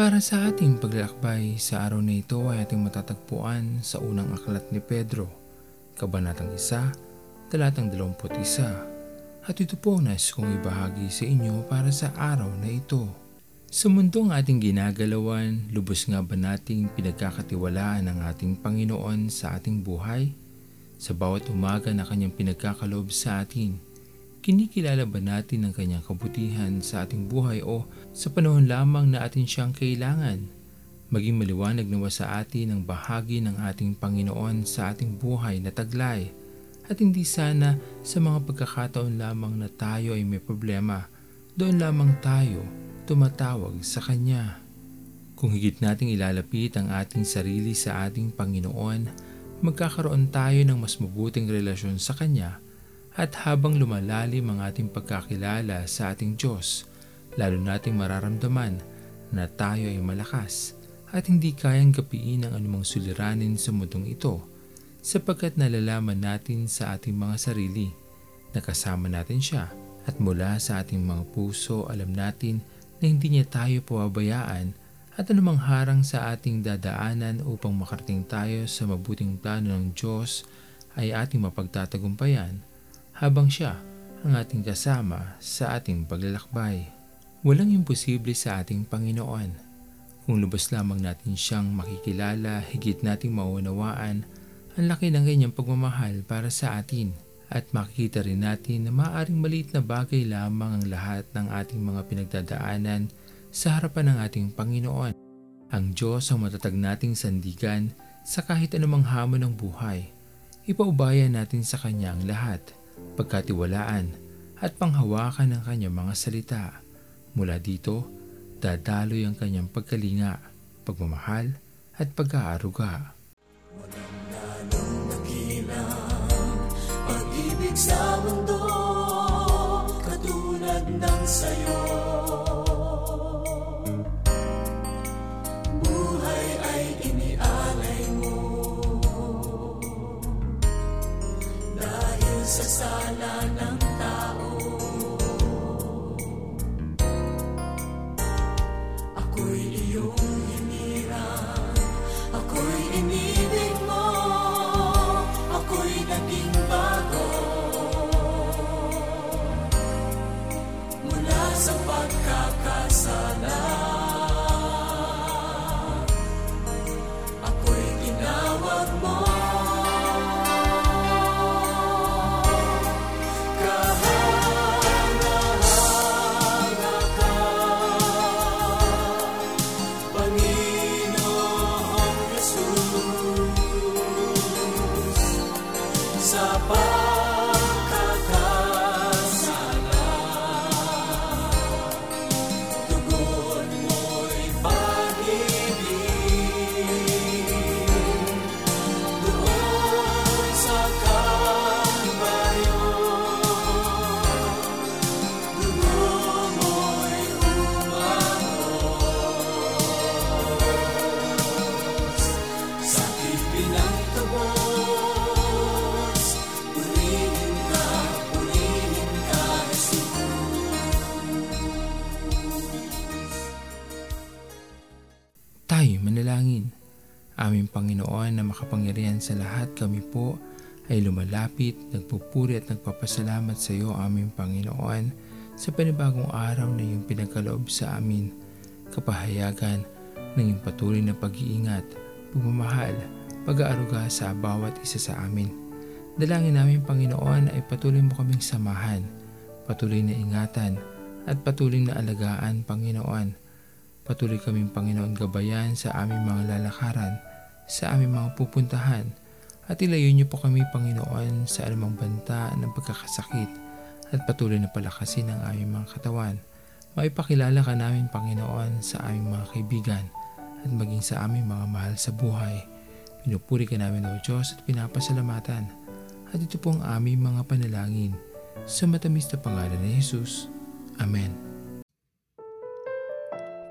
Para sa ating paglalakbay sa araw na ito ay ating matatagpuan sa unang aklat ni Pedro, Kabanatang 1, Talatang 21. At ito po nais kong ibahagi sa inyo para sa araw na ito. Sa mundong ating ginagalawan, lubos nga ba nating pinagkakatiwalaan ng ating Panginoon sa ating buhay? Sa bawat umaga na kanyang pinagkakaloob sa atin, Kinikilala ba natin ang kanyang kabutihan sa ating buhay o sa panahon lamang na atin siyang kailangan? Maging maliwanag nawa sa atin ang bahagi ng ating Panginoon sa ating buhay na taglay at hindi sana sa mga pagkakataon lamang na tayo ay may problema, doon lamang tayo tumatawag sa Kanya. Kung higit nating ilalapit ang ating sarili sa ating Panginoon, magkakaroon tayo ng mas mabuting relasyon sa Kanya at habang lumalalim ang ating pagkakilala sa ating Diyos, lalo nating mararamdaman na tayo ay malakas at hindi kayang gapiin ang anumang suliranin sa mundong ito sapagkat nalalaman natin sa ating mga sarili na kasama natin siya at mula sa ating mga puso alam natin na hindi niya tayo pababayaan at anumang harang sa ating dadaanan upang makarating tayo sa mabuting plano ng Diyos ay ating mapagtatagumpayan habang siya ang ating kasama sa ating paglalakbay. Walang imposible sa ating Panginoon. Kung lubos lamang natin siyang makikilala, higit nating maunawaan ang laki ng kanyang pagmamahal para sa atin at makikita rin natin na maaaring maliit na bagay lamang ang lahat ng ating mga pinagdadaanan sa harapan ng ating Panginoon. Ang Diyos ang matatag nating sandigan sa kahit anumang hamon ng buhay. Ipaubaya natin sa Kanya ang lahat pagkatiwalaan at panghawakan ng kanyang mga salita. Mula dito, dadaloy ang kanyang pagkalinga, pagmamahal at pag-aaruga. Walang lalong nakilang pag-ibig sa mundo katulad ng sayo. Dahil sa Tayo manalangin. Aming Panginoon na makapangyarihan sa lahat kami po ay lumalapit, nagpupuri at nagpapasalamat sa iyo aming Panginoon sa panibagong araw na iyong pinagkaloob sa amin, kapahayagan ng iyong patuloy na pag-iingat, pagmamahal, pag-aaruga sa bawat isa sa amin. Dalangin namin Panginoon ay patuloy mo kaming samahan, patuloy na ingatan at patuloy na alagaan Panginoon. Patuloy kaming Panginoon gabayan sa aming mga lalakaran, sa aming mga pupuntahan, at ilayo niyo po kami Panginoon sa anumang banta ng pagkakasakit at patuloy na palakasin ang aming mga katawan. Maipakilala ka namin Panginoon sa aming mga kaibigan at maging sa aming mga mahal sa buhay. Pinupuri ka namin o Diyos at pinapasalamatan. At ito po ang aming mga panalangin sa matamis na pangalan ni Jesus. Amen.